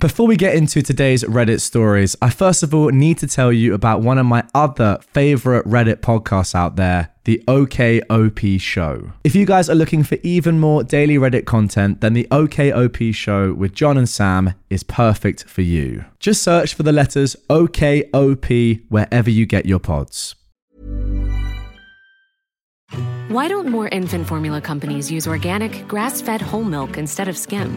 Before we get into today's Reddit stories, I first of all need to tell you about one of my other favorite Reddit podcasts out there, the OKOP Show. If you guys are looking for even more daily Reddit content, then the OKOP Show with John and Sam is perfect for you. Just search for the letters OKOP wherever you get your pods. Why don't more infant formula companies use organic, grass fed whole milk instead of skim?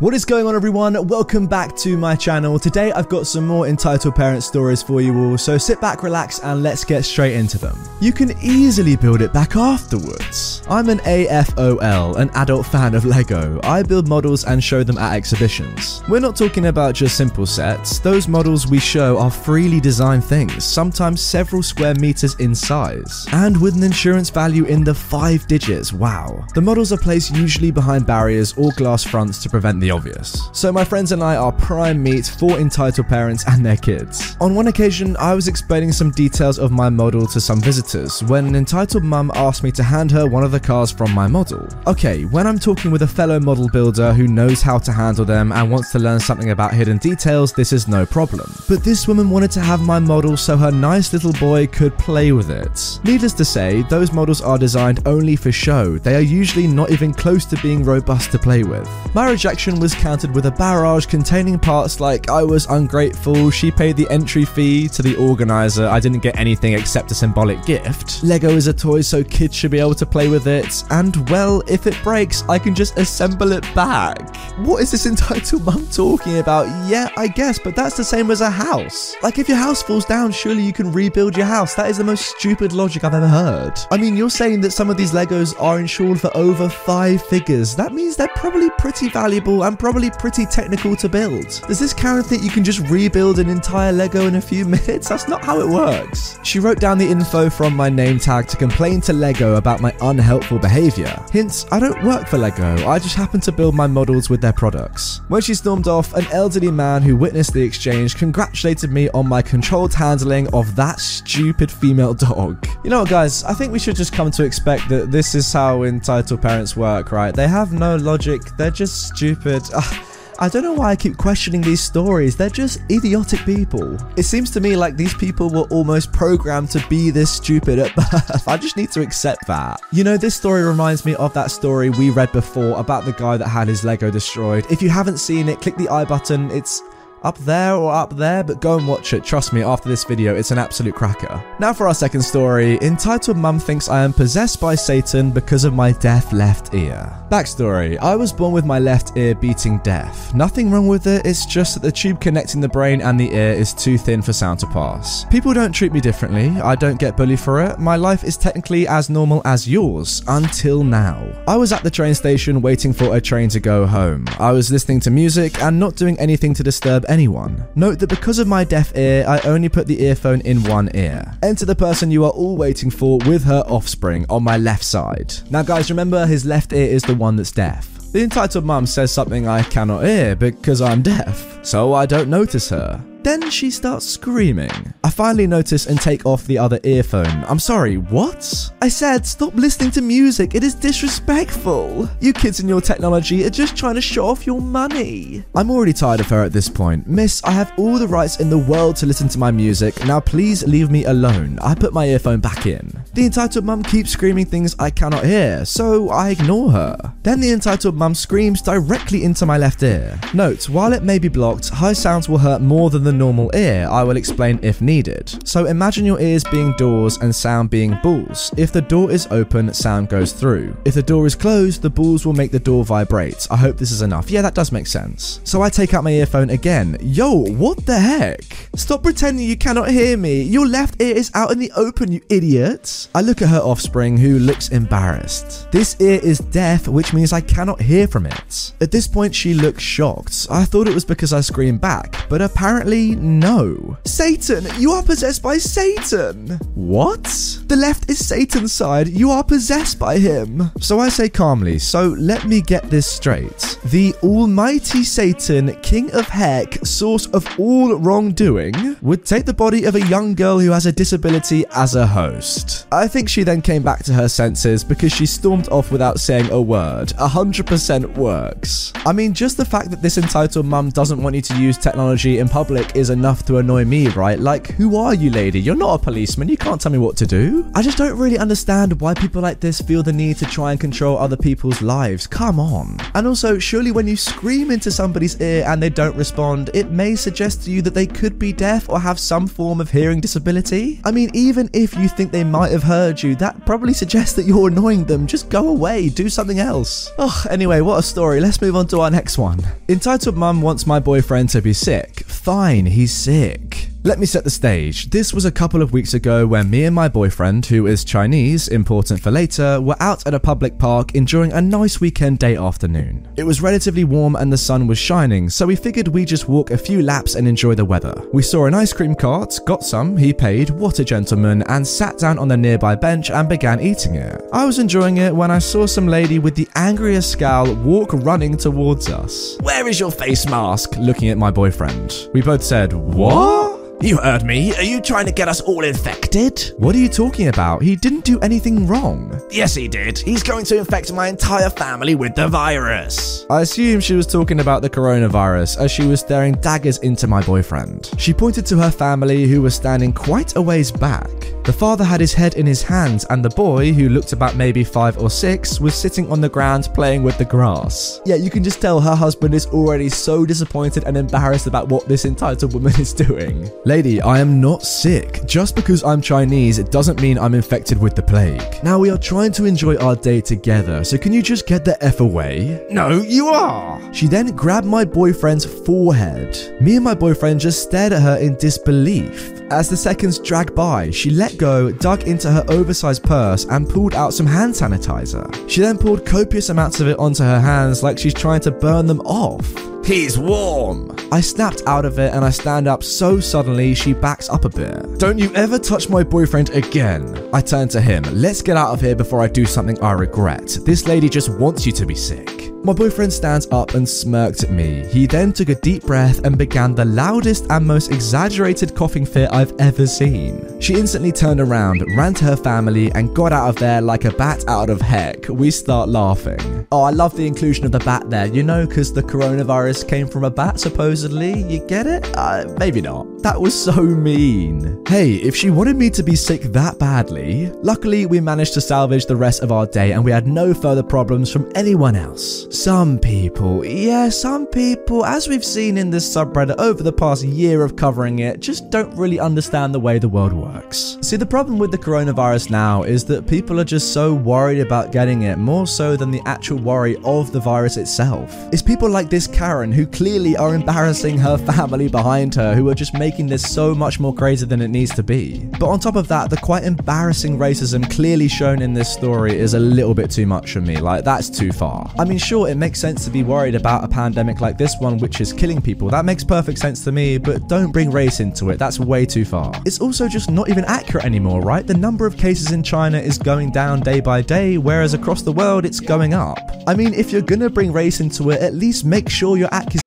What is going on, everyone? Welcome back to my channel. Today, I've got some more entitled parent stories for you all, so sit back, relax, and let's get straight into them. You can easily build it back afterwards. I'm an AFOL, an adult fan of Lego. I build models and show them at exhibitions. We're not talking about just simple sets, those models we show are freely designed things, sometimes several square meters in size, and with an insurance value in the five digits. Wow. The models are placed usually behind barriers or glass fronts to prevent the obvious. So my friends and I are prime meat for entitled parents and their kids. On one occasion, I was explaining some details of my model to some visitors when an entitled mum asked me to hand her one of the cars from my model. Okay, when I'm talking with a fellow model builder who knows how to handle them and wants to learn something about hidden details, this is no problem. But this woman wanted to have my model so her nice little boy could play with it. Needless to say, those models are designed only for show. They are usually not even close to being robust to play with. My rejection was countered with a barrage containing parts like I was ungrateful, she paid the entry fee to the organizer, I didn't get anything except a symbolic gift. Lego is a toy so kids should be able to play with it, and well, if it breaks, I can just assemble it back. What is this entitled mum talking about? Yeah, I guess, but that's the same as a house. Like if your house falls down, surely you can rebuild your house. That is the most stupid logic I've ever heard. I mean, you're saying that some of these Legos are insured for over five figures. That means they're probably pretty valuable and probably pretty technical to build. Does this Karen think you can just rebuild an entire Lego in a few minutes? That's not how it works. She wrote down the info from my name tag to complain to Lego about my unhelpful behavior. Hints, I don't work for Lego, I just happen to build my models with their products. When she stormed off, an elderly man who witnessed the exchange congratulated me on my controlled handling of that stupid female dog. You know what, guys? I think we should just come to expect that this is how entitled parents work, right? They have no logic, they're just stupid. Ugh. Ah, I don't know why I keep questioning these stories. They're just idiotic people. It seems to me like these people were almost programmed to be this stupid at birth. I just need to accept that. You know, this story reminds me of that story we read before about the guy that had his Lego destroyed. If you haven't seen it, click the I button. It's up there or up there, but go and watch it. Trust me, after this video, it's an absolute cracker. Now for our second story, entitled Mum Thinks I Am Possessed by Satan Because of My Deaf Left Ear. Backstory I was born with my left ear beating deaf. Nothing wrong with it, it's just that the tube connecting the brain and the ear is too thin for sound to pass. People don't treat me differently, I don't get bullied for it. My life is technically as normal as yours, until now. I was at the train station waiting for a train to go home. I was listening to music and not doing anything to disturb anyone. Note that because of my deaf ear, I only put the earphone in one ear. Enter the person you are all waiting for with her offspring on my left side. Now, guys, remember his left ear is the one that's deaf. The entitled mum says something I cannot hear because I'm deaf, so I don't notice her. Then she starts screaming. I finally notice and take off the other earphone. I'm sorry, what? I said, stop listening to music, it is disrespectful. You kids and your technology are just trying to show off your money. I'm already tired of her at this point. Miss, I have all the rights in the world to listen to my music. Now please leave me alone. I put my earphone back in. The entitled mum keeps screaming things I cannot hear, so I ignore her. Then the entitled mum screams directly into my left ear. Note, while it may be blocked, high sounds will hurt more than the normal ear. I will explain if needed. So imagine your ears being doors and sound being balls. If the door is open, sound goes through. If the door is closed, the balls will make the door vibrate. I hope this is enough. Yeah, that does make sense. So I take out my earphone again. Yo, what the heck? Stop pretending you cannot hear me. Your left ear is out in the open, you idiot. I look at her offspring, who looks embarrassed. This ear is deaf, which means I cannot hear from it. At this point, she looks shocked. I thought it was because I screamed back, but apparently No. Satan, you are possessed by Satan. What? The left is Satan's side. You are possessed by him. So I say calmly, so let me get this straight. The almighty Satan, king of heck, source of all wrongdoing, would take the body of a young girl who has a disability as a host. I think she then came back to her senses because she stormed off without saying a word. 100% works. I mean, just the fact that this entitled mum doesn't want you to use technology in public is enough to annoy me, right? Like, who are you, lady? You're not a policeman. You can't tell me what to do. I just don't really understand why people like this feel the need to try and control other people's lives. Come on. And also, surely when you scream into somebody's ear and they don't respond, it may suggest to you that they could be deaf or have some form of hearing disability. I mean, even if you think they might have heard you, that probably suggests that you're annoying them. Just go away, do something else. Oh, anyway, what a story. Let's move on to our next one. Entitled Mum wants my boyfriend to be sick. Fine, he's sick. Let me set the stage. This was a couple of weeks ago when me and my boyfriend, who is Chinese, important for later, were out at a public park enjoying a nice weekend day afternoon. It was relatively warm and the sun was shining, so we figured we'd just walk a few laps and enjoy the weather. We saw an ice cream cart, got some, he paid, what a gentleman, and sat down on the nearby bench and began eating it. I was enjoying it when I saw some lady with the angriest scowl walk running towards us. Where is your face mask? Looking at my boyfriend. We both said, What? You heard me. Are you trying to get us all infected? What are you talking about? He didn't do anything wrong. Yes, he did. He's going to infect my entire family with the virus. I assume she was talking about the coronavirus as she was staring daggers into my boyfriend. She pointed to her family who were standing quite a ways back. The father had his head in his hands, and the boy, who looked about maybe five or six, was sitting on the ground playing with the grass. Yeah, you can just tell her husband is already so disappointed and embarrassed about what this entitled woman is doing. Lady, I am not sick. Just because I'm Chinese, it doesn't mean I'm infected with the plague. Now, we are trying to enjoy our day together, so can you just get the F away? No, you are! She then grabbed my boyfriend's forehead. Me and my boyfriend just stared at her in disbelief. As the seconds dragged by, she let go, dug into her oversized purse, and pulled out some hand sanitizer. She then poured copious amounts of it onto her hands like she's trying to burn them off. He's warm. I snapped out of it and I stand up so suddenly she backs up a bit. Don't you ever touch my boyfriend again. I turn to him. Let's get out of here before I do something I regret. This lady just wants you to be sick. My boyfriend stands up and smirked at me. He then took a deep breath and began the loudest and most exaggerated coughing fit I've ever seen. She instantly turned around, ran to her family, and got out of there like a bat out of heck. We start laughing. Oh, I love the inclusion of the bat there, you know, because the coronavirus came from a bat, supposedly. You get it? Uh, maybe not. That was so mean. Hey, if she wanted me to be sick that badly, luckily we managed to salvage the rest of our day and we had no further problems from anyone else. Some people, yeah, some people, as we've seen in this subreddit over the past year of covering it, just don't really understand the way the world works. See, the problem with the coronavirus now is that people are just so worried about getting it, more so than the actual worry of the virus itself. It's people like this Karen who clearly are embarrassing her family behind her, who are just making this so much more crazy than it needs to be. But on top of that, the quite embarrassing racism clearly shown in this story is a little bit too much for me. Like, that's too far. I mean, sure, it makes sense to be worried about a pandemic like this one, which is killing people. That makes perfect sense to me, but don't bring race into it. That's way too far. It's also just not even accurate anymore, right? The number of cases in China is going down day by day, whereas across the world it's going up. I mean, if you're gonna bring race into it, at least make sure your accusation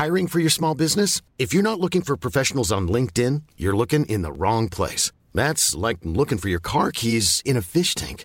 Hiring for your small business? If you're not looking for professionals on LinkedIn, you're looking in the wrong place. That's like looking for your car keys in a fish tank.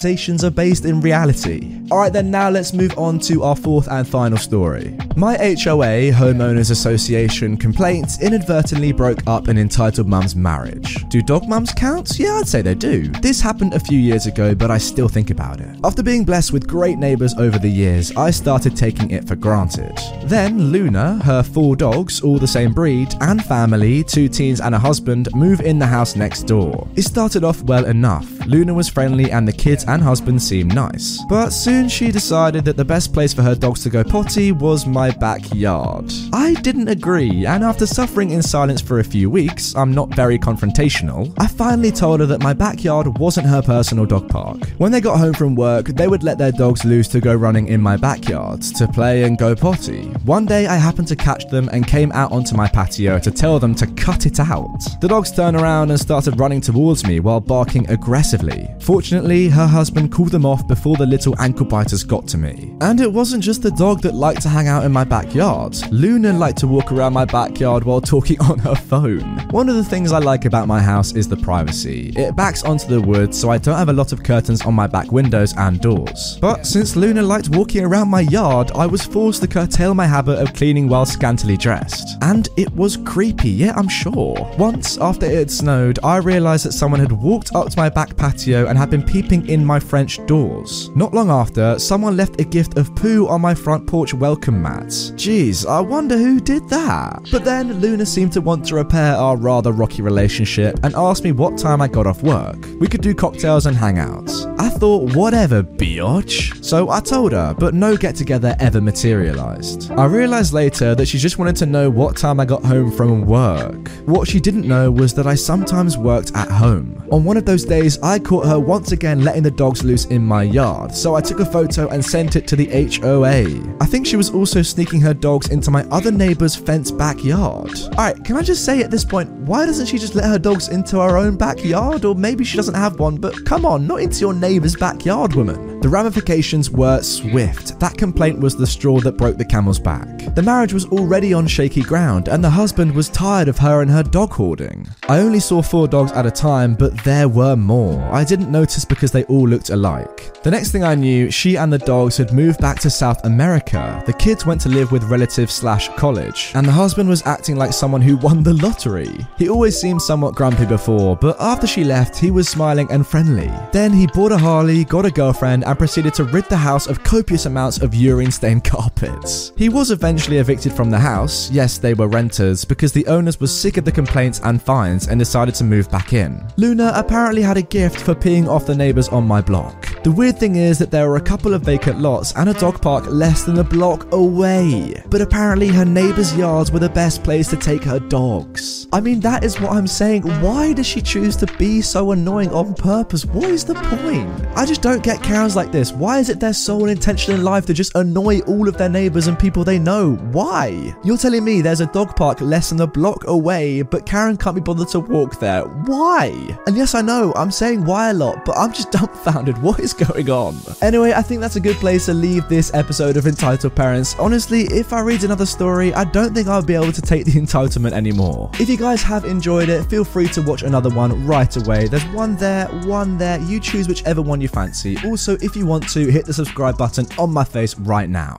Accusations are based in reality. Alright, then now let's move on to our fourth and final story. My HOA, Homeowners Association complaints inadvertently broke up an entitled mum's marriage. Do dog mums count? Yeah, I'd say they do. This happened a few years ago, but I still think about it. After being blessed with great neighbours over the years, I started taking it for granted. Then Luna, her four dogs, all the same breed, and family, two teens and a husband, move in the house next door. It started off well enough. Luna was friendly and the kids and husband seemed nice. But soon she decided that the best place for her dogs to go potty was my backyard. I didn't agree, and after suffering in silence for a few weeks, I'm not very confrontational, I finally told her that my backyard wasn't her personal dog park. When they got home from work, they would let their dogs loose to go running in my backyard to play and go potty. One day I happened to catch them and came out onto my patio to tell them to cut it out. The dogs turned around and started running towards me while barking aggressively. Fortunately, her husband called them off before the little ankle biters got to me. And it wasn't just the dog that liked to hang out in my backyard. Luna liked to walk around my backyard while talking on her phone. One of the things I like about my house is the privacy. It backs onto the woods, so I don't have a lot of curtains on my back windows and doors. But since Luna liked walking around my yard, I was forced to curtail my habit of cleaning while scantily dressed. And it was creepy, yeah, I'm sure. Once, after it had snowed, I realised that someone had walked up to my back patio and had been peeping in my French doors. Not long after, someone left a gift of poo on my front porch welcome mat. Jeez, I wonder who did that. But then Luna seemed to want to repair our rather rocky relationship and asked me what time I got off work. We could do cocktails and hangouts. I thought, whatever, biatch. So I told her, but no get together ever materialized. I realized later that she just wanted to know what time I got home from work. What she didn't know was that I sometimes worked at home. On one of those days, I caught her once again letting the dogs loose in my yard, so I took a photo and sent it to the HOA. I think she was also sneaking her dogs into my other neighbor's fenced backyard. Alright, can I just say at this point, why doesn't she just let her dogs into her own backyard? Or maybe she doesn't have one, but come on, not into your neighbor's backyard, woman. The ramifications were swift. That complaint was the straw that broke the camel's back. The marriage was already on shaky ground, and the husband was tired of her and her dog hoarding. I only saw four dogs at a time, but there were more. I didn't notice because they all looked alike. The next thing I knew, she and the dogs had moved back to South America. The kids went to live with relatives slash college, and the husband was acting like someone who won the lottery. He always seemed somewhat grumpy before, but after she left, he was smiling and friendly. Then he bought a Harley, got a girlfriend, and proceeded to rid the house of copious amounts of urine stained carpets. He was eventually evicted from the house. Yes, they were renters, because the owners were sick of the complaints and fines and decided to move back in. Luna apparently had a gift for peeing off the neighbors on my block. The weird thing is that there were a couple of vacant lots and a dog park less than a block away. But apparently her neighbors' yards were the best place to take her dogs. I mean, that is what I'm saying. Why does she choose to be so annoying on purpose? What is the point? I just don't get Karens like this. Why is it their sole intention in life to just annoy all of their neighbors and people they know? Why? You're telling me there's a dog park less than a block away, but Karen can't be bothered to walk there. Why? And yes, I know, I'm saying why a lot, but I'm just dumbfounded. What is going on? Anyway, I think that's a good place to leave this episode of Entitled Parents. Honestly, if I read another story, I don't think I'll be able to take the entitlement anymore. If you guys have enjoyed it, feel free to watch another one right away. There's one there, one there. You choose whichever one you fancy. Also, if you want to, hit the subscribe button on my face right now.